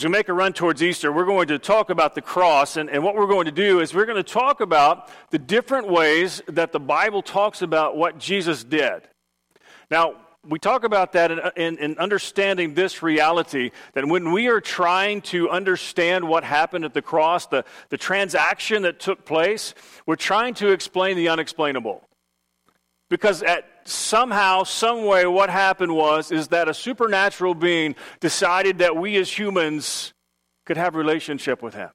As we make a run towards Easter, we're going to talk about the cross. And, and what we're going to do is we're going to talk about the different ways that the Bible talks about what Jesus did. Now, we talk about that in, in, in, understanding this reality that when we are trying to understand what happened at the cross, the, the transaction that took place, we're trying to explain the unexplainable. Because at somehow, some way, what happened was is that a supernatural being decided that we as humans could have relationship with him.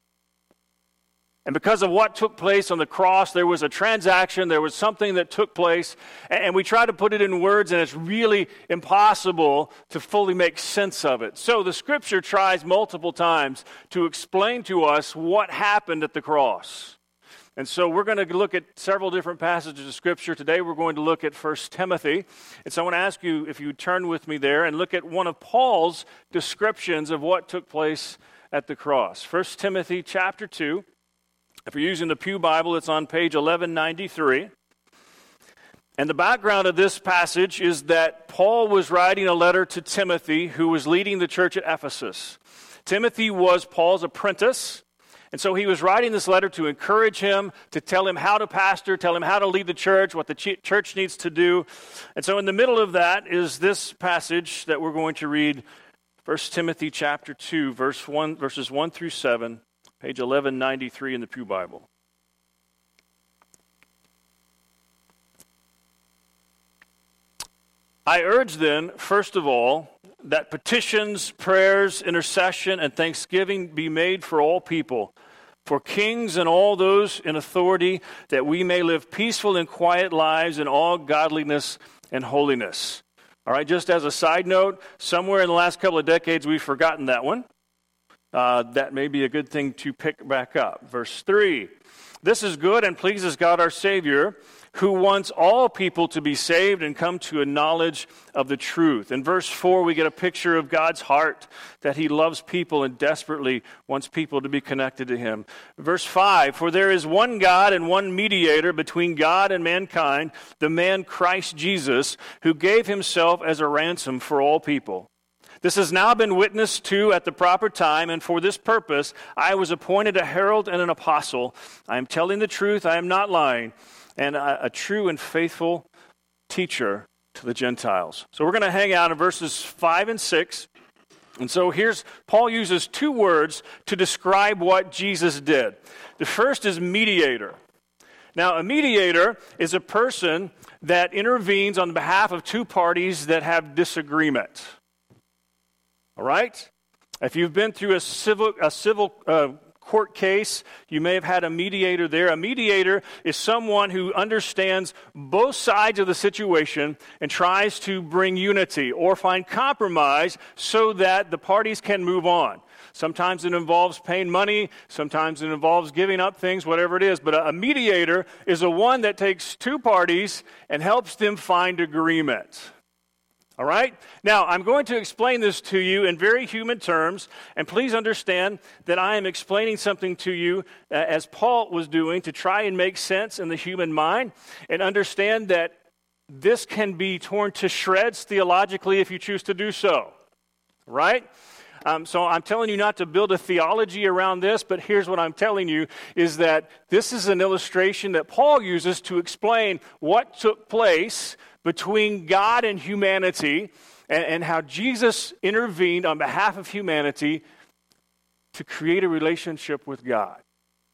And because of what took place on the cross, there was a transaction, there was something that took place, and we try to put it in words, and it's really impossible to fully make sense of it. So the scripture tries multiple times to explain to us what happened at the cross. And so we're going to look at several different passages of Scripture. Today we're going to look at 1 Timothy. And so I want to ask you if you turn with me there and look at one of Paul's descriptions of what took place at the cross. 1 Timothy chapter 2. If you're using the Pew Bible, it's on page 1193. And the background of this passage is that Paul was writing a letter to Timothy, who was leading the church at Ephesus. Timothy was Paul's apprentice. And so he was writing this letter to encourage him, to tell him how to pastor, tell him how to lead the church, what the church needs to do. And so in the middle of that is this passage that we're going to read 1 Timothy chapter 2 verse 1 verses 1 through 7, page 1193 in the Pew Bible. I urge then, first of all, that petitions, prayers, intercession, and thanksgiving be made for all people for kings and all those in authority, that we may live peaceful and quiet lives in all godliness and holiness. All right, just as a side note, somewhere in the last couple of decades we've forgotten that one. Uh, that may be a good thing to pick back up. Verse 3 This is good and pleases God our Savior who wants all people to be saved and come to a knowledge of the truth. In verse 4, we get a picture of God's heart that he loves people and desperately wants people to be connected to him. Verse 5 For there is one God and one mediator between God and mankind, the man Christ Jesus, who gave himself as a ransom for all people. This has now been witnessed to at the proper time, and for this purpose I was appointed a herald and an apostle. I am telling the truth, I am not lying and a, a true and faithful teacher to the Gentiles. So we're going to hang out in verses 5 and 6. And so here's Paul uses two words to describe what Jesus did. The first is mediator. Now, a mediator is a person that intervenes on behalf of two parties that have disagreement. All right? If you've been through a civil, a civil uh, court case. You may have had a mediator there. A mediator is someone who understands both sides of the situation and tries to bring unity or find compromise so that the parties can move on. Sometimes it involves paying money, sometimes it involves giving up things, whatever it is. But a mediator is a one that takes two parties and helps them find agreement. All right? Now, I'm going to explain this to you in very human terms, and please understand that I am explaining something to you uh, as Paul was doing to try and make sense in the human mind and understand that this can be torn to shreds theologically if you choose to do so. Right? Um, so I'm telling you not to build a theology around this, but here's what I'm telling you is that this is an illustration that Paul uses to explain what took place between God and humanity and, and how Jesus intervened on behalf of humanity to create a relationship with God.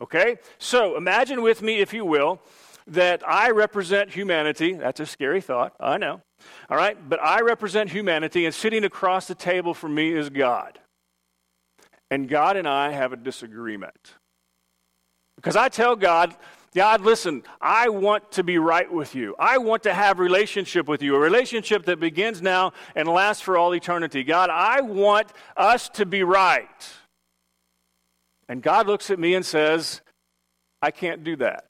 Okay? So imagine with me, if you will, that I represent humanity. That's a scary thought, I know. All right? But I represent humanity, and sitting across the table from me is God. And God and I have a disagreement. Because I tell God, God, listen, I want to be right with you. I want to have relationship with you, a relationship that begins now and lasts for all eternity. God, I want us to be right. And God looks at me and says, I can't do that.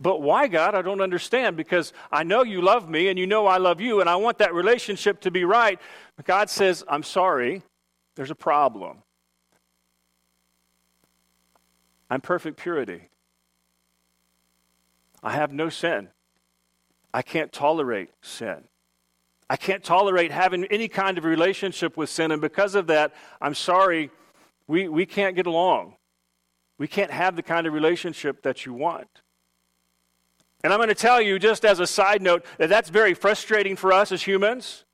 But why, God? I don't understand because I know you love me and you know I love you and I want that relationship to be right. But God says, I'm sorry, there's a problem. I'm perfect purity. I have no sin. I can't tolerate sin. I can't tolerate having any kind of relationship with sin. And because of that, I'm sorry, we, we can't get along. We can't have the kind of relationship that you want. And I'm going to tell you, just as a side note, that that's very frustrating for us as humans.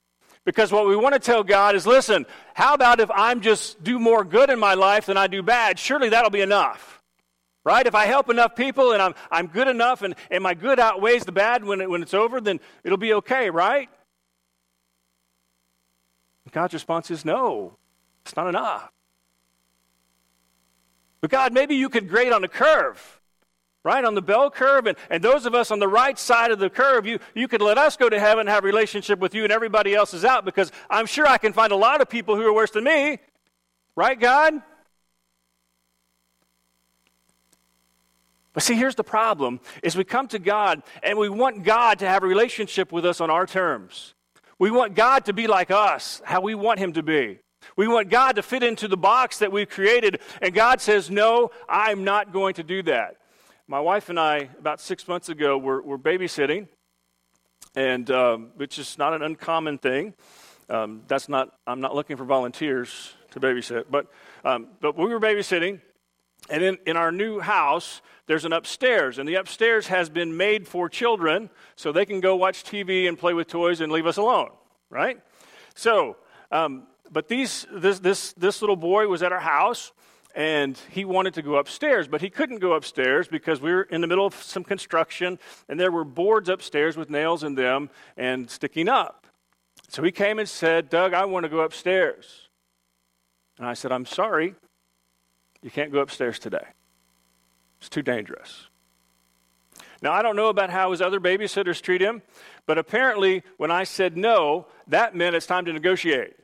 Because what we want to tell God is listen, how about if I'm just do more good in my life than I do bad? Surely that'll be enough. Right? If I help enough people and I'm, I'm good enough and, and my good outweighs the bad when, it, when it's over, then it'll be okay, right? God's response is no, it's not enough. But God, maybe you could grade on a curve right? On the bell curve. And, and those of us on the right side of the curve, you, you could let us go to heaven and have a relationship with you, and everybody else is out because I'm sure I can find a lot of people who are worse than me. Right, God? But see, here's the problem is we come to God and we want God to have a relationship with us on our terms. We want God to be like us, how we want him to be. We want God to fit into the box that we've created, and God says, No, I'm not going to do that. My wife and I, about six months ago, were, were babysitting, and um, which is not an uncommon thing. Um, that's not. I'm not looking for volunteers to babysit, but um, but we were babysitting, and in, in our new house, there's an upstairs, and the upstairs has been made for children, so they can go watch TV and play with toys and leave us alone, right? So, um, but these this this this little boy was at our house, and he wanted to go upstairs, but he couldn't go upstairs because we were in the middle of some construction, and there were boards upstairs with nails in them and sticking up. So he came and said, Doug, I want to go upstairs. And I said, I'm sorry, you can't go upstairs today. It's too dangerous. Now, I don't know about how his other babysitters treat him, but apparently, when I said no, that meant it's time to negotiate.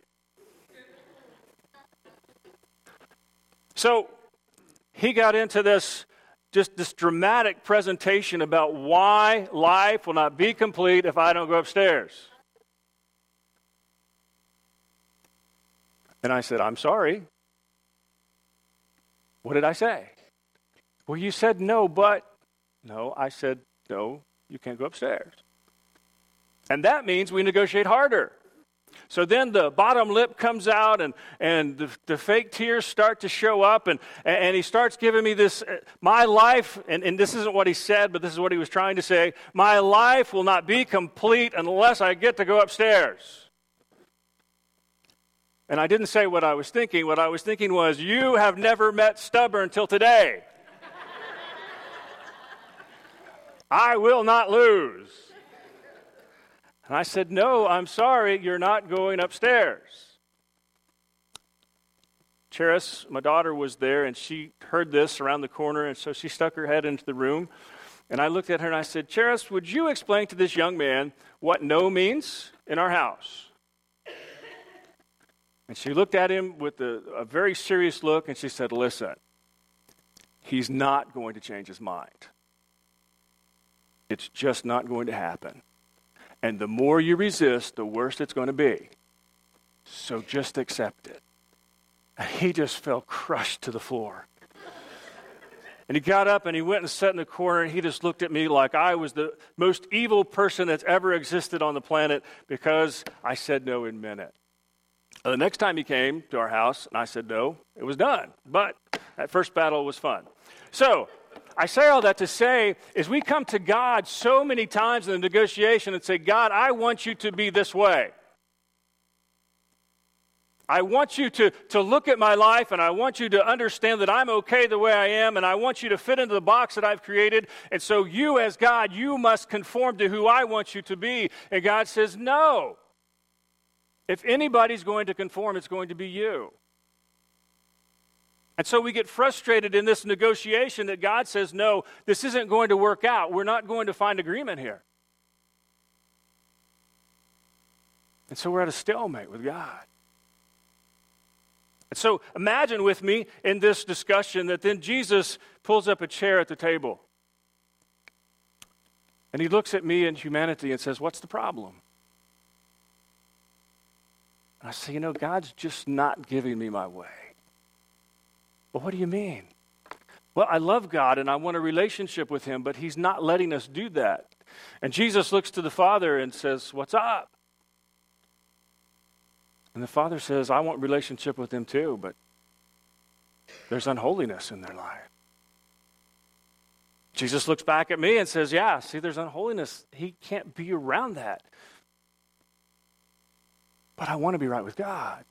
So he got into this just this dramatic presentation about why life will not be complete if I don't go upstairs. And I said, I'm sorry. What did I say? Well, you said no, but. No, I said, no, you can't go upstairs. And that means we negotiate harder. So then the bottom lip comes out, and, and the, the fake tears start to show up, and, and he starts giving me this uh, my life, and, and this isn't what he said, but this is what he was trying to say my life will not be complete unless I get to go upstairs. And I didn't say what I was thinking. What I was thinking was, You have never met stubborn till today. I will not lose. And I said, No, I'm sorry, you're not going upstairs. Cheris, my daughter, was there and she heard this around the corner, and so she stuck her head into the room. And I looked at her and I said, Cheris, would you explain to this young man what no means in our house? And she looked at him with a, a very serious look and she said, Listen, he's not going to change his mind. It's just not going to happen. And the more you resist, the worse it's going to be. So just accept it. And he just fell crushed to the floor. And he got up and he went and sat in the corner and he just looked at me like I was the most evil person that's ever existed on the planet because I said no in it. Uh, the next time he came to our house and I said no, it was done. But that first battle was fun. So I say all that to say is we come to God so many times in the negotiation and say, God, I want you to be this way. I want you to, to look at my life and I want you to understand that I'm okay the way I am and I want you to fit into the box that I've created. And so, you, as God, you must conform to who I want you to be. And God says, No. If anybody's going to conform, it's going to be you. And so we get frustrated in this negotiation that God says, no, this isn't going to work out. We're not going to find agreement here. And so we're at a stalemate with God. And so imagine with me in this discussion that then Jesus pulls up a chair at the table. And he looks at me and humanity and says, What's the problem? And I say, You know, God's just not giving me my way. Well, what do you mean? Well, I love God and I want a relationship with Him, but He's not letting us do that. And Jesus looks to the Father and says, What's up? And the Father says, I want relationship with them too, but there's unholiness in their life. Jesus looks back at me and says, Yeah, see, there's unholiness. He can't be around that. But I want to be right with God.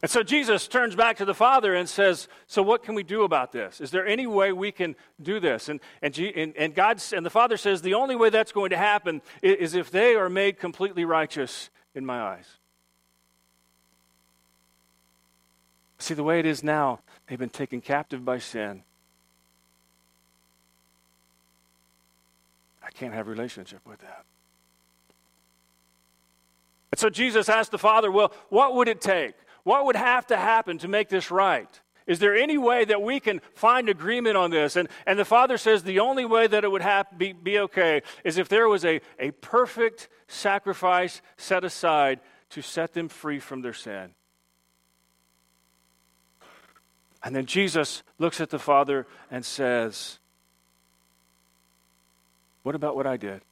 And so Jesus turns back to the Father and says, So what can we do about this? Is there any way we can do this? And, and, and, and, God, and the Father says, The only way that's going to happen is if they are made completely righteous in my eyes. See, the way it is now, they've been taken captive by sin. I can't have relationship with that. And so Jesus asked the Father, well, what would it take? What would have to happen to make this right? Is there any way that we can find agreement on this? And, and the Father says the only way that it would be, be okay is if there was a, a perfect sacrifice set aside to set them free from their sin. And then Jesus looks at the Father and says, What about what I did?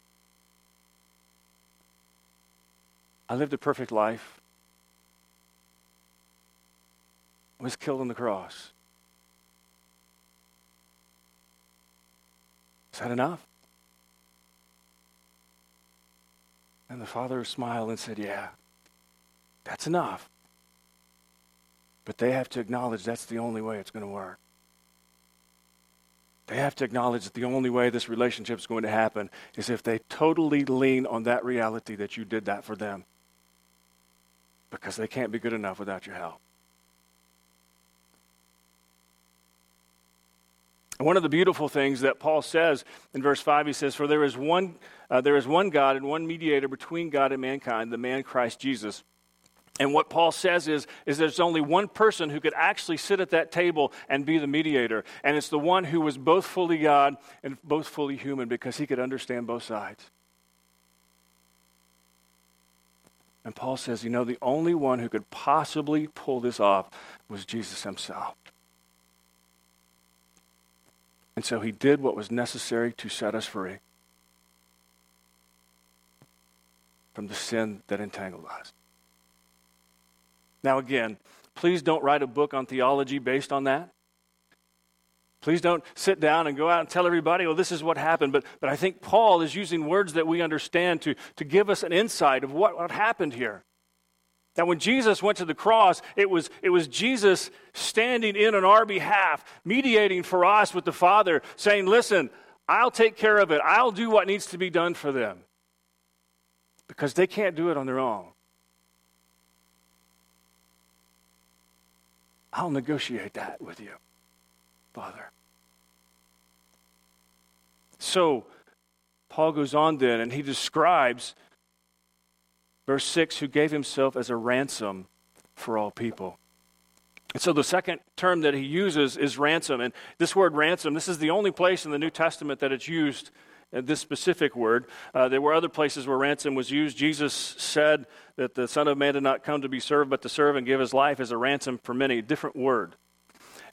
I lived a perfect life. Was killed on the cross. Is that enough? And the father smiled and said, Yeah, that's enough. But they have to acknowledge that's the only way it's going to work. They have to acknowledge that the only way this relationship is going to happen is if they totally lean on that reality that you did that for them. Because they can't be good enough without your help. One of the beautiful things that Paul says in verse 5, he says, For there is one, uh, there is one God and one mediator between God and mankind, the man Christ Jesus and what Paul says is, is there's only one person who could actually sit at that table and be the mediator. And it's the one who was both fully God and both fully human because he could understand both sides. And Paul says, you know, the only one who could possibly pull this off was Jesus himself. And so he did what was necessary to set us free from the sin that entangled us. Now, again, please don't write a book on theology based on that. Please don't sit down and go out and tell everybody, well, this is what happened. But, but I think Paul is using words that we understand to, to give us an insight of what, what happened here. That when Jesus went to the cross, it was, it was Jesus standing in on our behalf, mediating for us with the Father, saying, Listen, I'll take care of it. I'll do what needs to be done for them. Because they can't do it on their own. I'll negotiate that with you, Father. So, Paul goes on then and he describes, verse 6, who gave himself as a ransom for all people. And so the second term that he uses is ransom. And this word ransom, this is the only place in the New Testament that it's used uh, this specific word. Uh, there were other places where ransom was used. Jesus said that the Son of Man did not come to be served, but to serve and give his life as a ransom for many. Different word.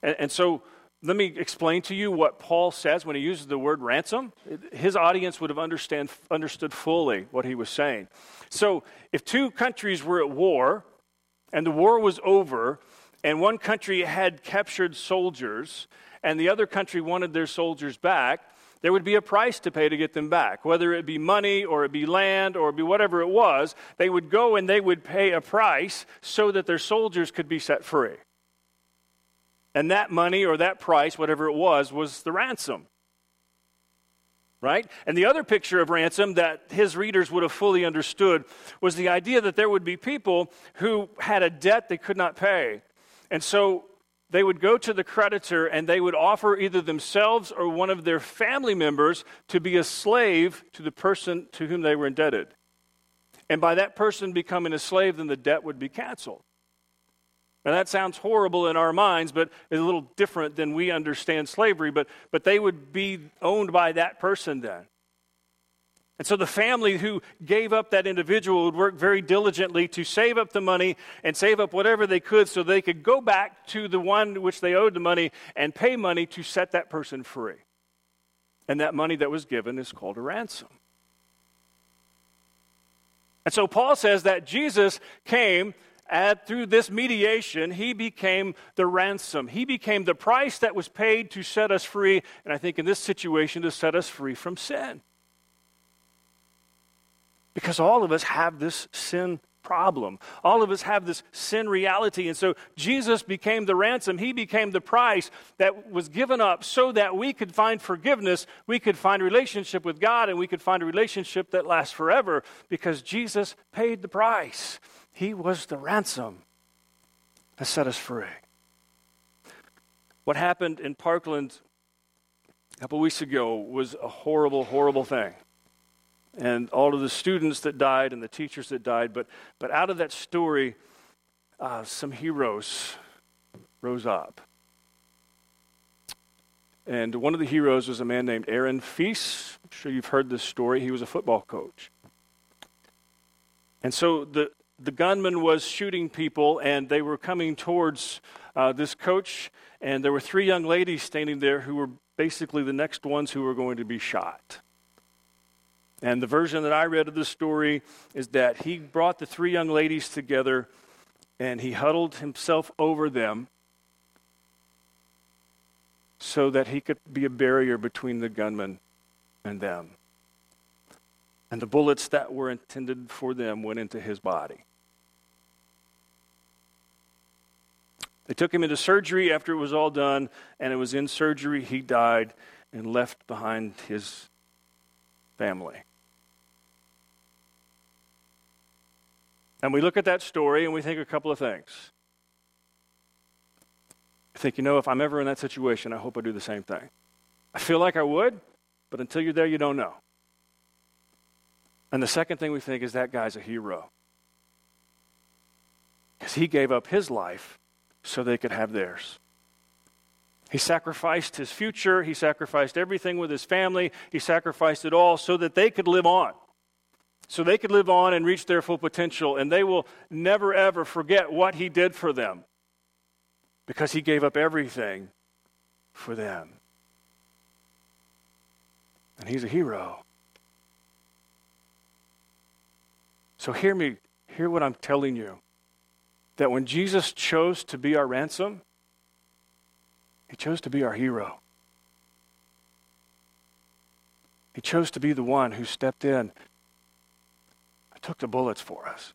And, and so let me explain to you what Paul says when he uses the word ransom. His audience would have understand, understood fully what he was saying. So if two countries were at war and the war was over, and one country had captured soldiers, and the other country wanted their soldiers back, there would be a price to pay to get them back. Whether it be money or it be land or it be whatever it was, they would go and they would pay a price so that their soldiers could be set free. And that money or that price, whatever it was, was the ransom. Right? And the other picture of ransom that his readers would have fully understood was the idea that there would be people who had a debt they could not pay. And so they would go to the creditor and they would offer either themselves or one of their family members to be a slave to the person to whom they were indebted. And by that person becoming a slave, then the debt would be canceled. Now, that sounds horrible in our minds, but it's a little different than we understand slavery. But, but they would be owned by that person then. And so the family who gave up that individual would work very diligently to save up the money and save up whatever they could so they could go back to the one which they owed the money and pay money to set that person free. And that money that was given is called a ransom. And so Paul says that Jesus came and through this mediation, he became the ransom. He became the price that was paid to set us free, and I think in this situation, to set us free from sin. Because all of us have this sin problem. All of us have this sin reality. And so Jesus became the ransom. He became the price that was given up so that we could find forgiveness, we could find relationship with God, and we could find a relationship that lasts forever because Jesus paid the price. He was the ransom that set us free. What happened in Parkland a couple weeks ago was a horrible, horrible thing and all of the students that died and the teachers that died. But, but out of that story, uh, some heroes rose up. And one of the heroes was a man named Aaron Feis. I'm sure you've heard this story. He was a football coach. And so the, the gunman was shooting people, and they were coming towards uh, this coach. And there were three young ladies standing there who were basically the next ones who were going to be shot. And the version that I read of the story is that he brought the three young ladies together and he huddled himself over them so that he could be a barrier between the gunman and them. And the bullets that were intended for them went into his body. They took him into surgery after it was all done, and it was in surgery he died and left behind his family. And we look at that story and we think a couple of things. I think, you know, if I'm ever in that situation, I hope I do the same thing. I feel like I would, but until you're there, you don't know. And the second thing we think is that guy's a hero. Because he gave up his life so they could have theirs. He sacrificed his future, he sacrificed everything with his family, he sacrificed it all so that they could live on so they could live on and reach their full potential, and they will never ever forget what He did for them because He gave up everything for them. And He's a hero. So hear me, hear what I'm telling you. That when Jesus chose to be our ransom, He chose to be our hero. He chose to be the one who stepped in took the bullets for us.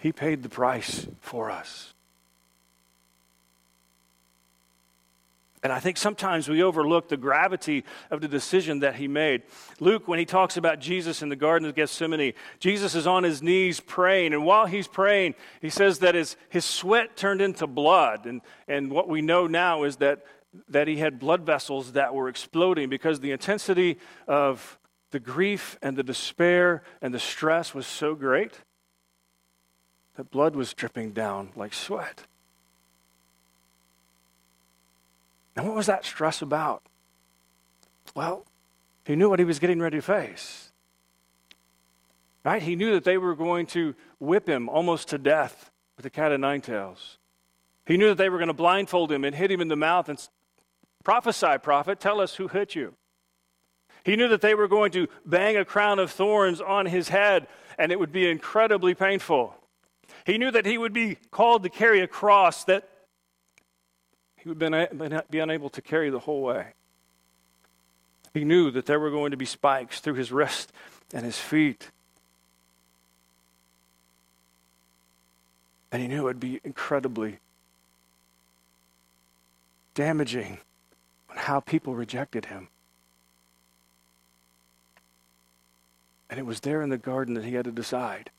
He paid the price for us. And I think sometimes we overlook the gravity of the decision that he made. Luke, when he talks about Jesus in the Garden of Gethsemane, Jesus is on his knees praying. And while he's praying, he says that his, his sweat turned into blood. And, and what we know now is that, that he had blood vessels that were exploding because the intensity of the grief and the despair and the stress was so great that blood was dripping down like sweat. And what was that stress about? Well, he knew what he was getting ready to face. Right? He knew that they were going to whip him almost to death with a cat of nine tails. He knew that they were going to blindfold him and hit him in the mouth and prophesy, prophet, tell us who hit you. He knew that they were going to bang a crown of thorns on his head, and it would be incredibly painful. He knew that he would be called to carry a cross that he would be unable to carry the whole way. He knew that there were going to be spikes through his wrist and his feet. And he knew it would be incredibly damaging on how people rejected him. And it was there in the garden that he had to decide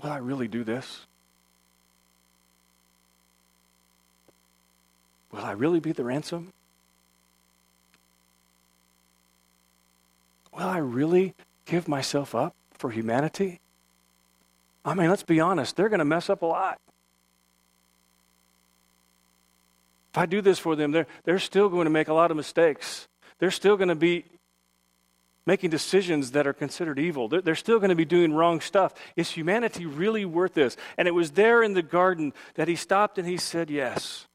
will I really do this? Will I really be the ransom? Will I really give myself up for humanity? I mean, let's be honest, they're going to mess up a lot. If I do this for them, they're, they're still going to make a lot of mistakes. They're still going to be making decisions that are considered evil. They're, they're still going to be doing wrong stuff. Is humanity really worth this? And it was there in the garden that he stopped and he said, Yes.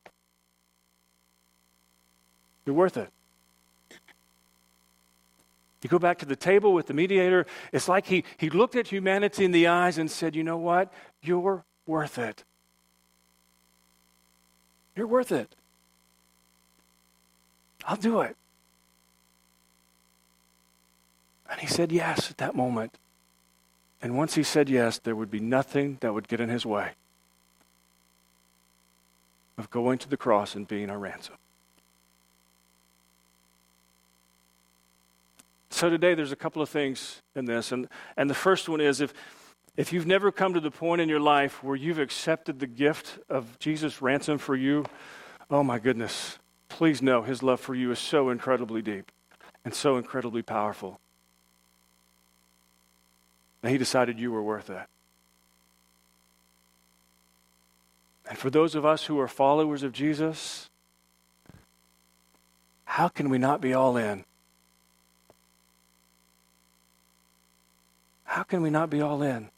You're worth it. You go back to the table with the mediator, it's like he, he looked at humanity in the eyes and said, You know what? You're worth it. You're worth it. I'll do it. And he said yes at that moment. And once he said yes, there would be nothing that would get in his way of going to the cross and being our ransom. So today there's a couple of things in this. And, and the first one is if, if you've never come to the point in your life where you've accepted the gift of Jesus' ransom for you, oh my goodness, please know his love for you is so incredibly deep and so incredibly powerful. And he decided you were worth it. And for those of us who are followers of Jesus, how can we not be all in? How can we not be all in?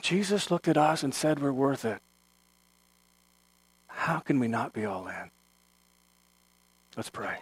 Jesus looked at us and said we're worth it. How can we not be all in? Let's pray.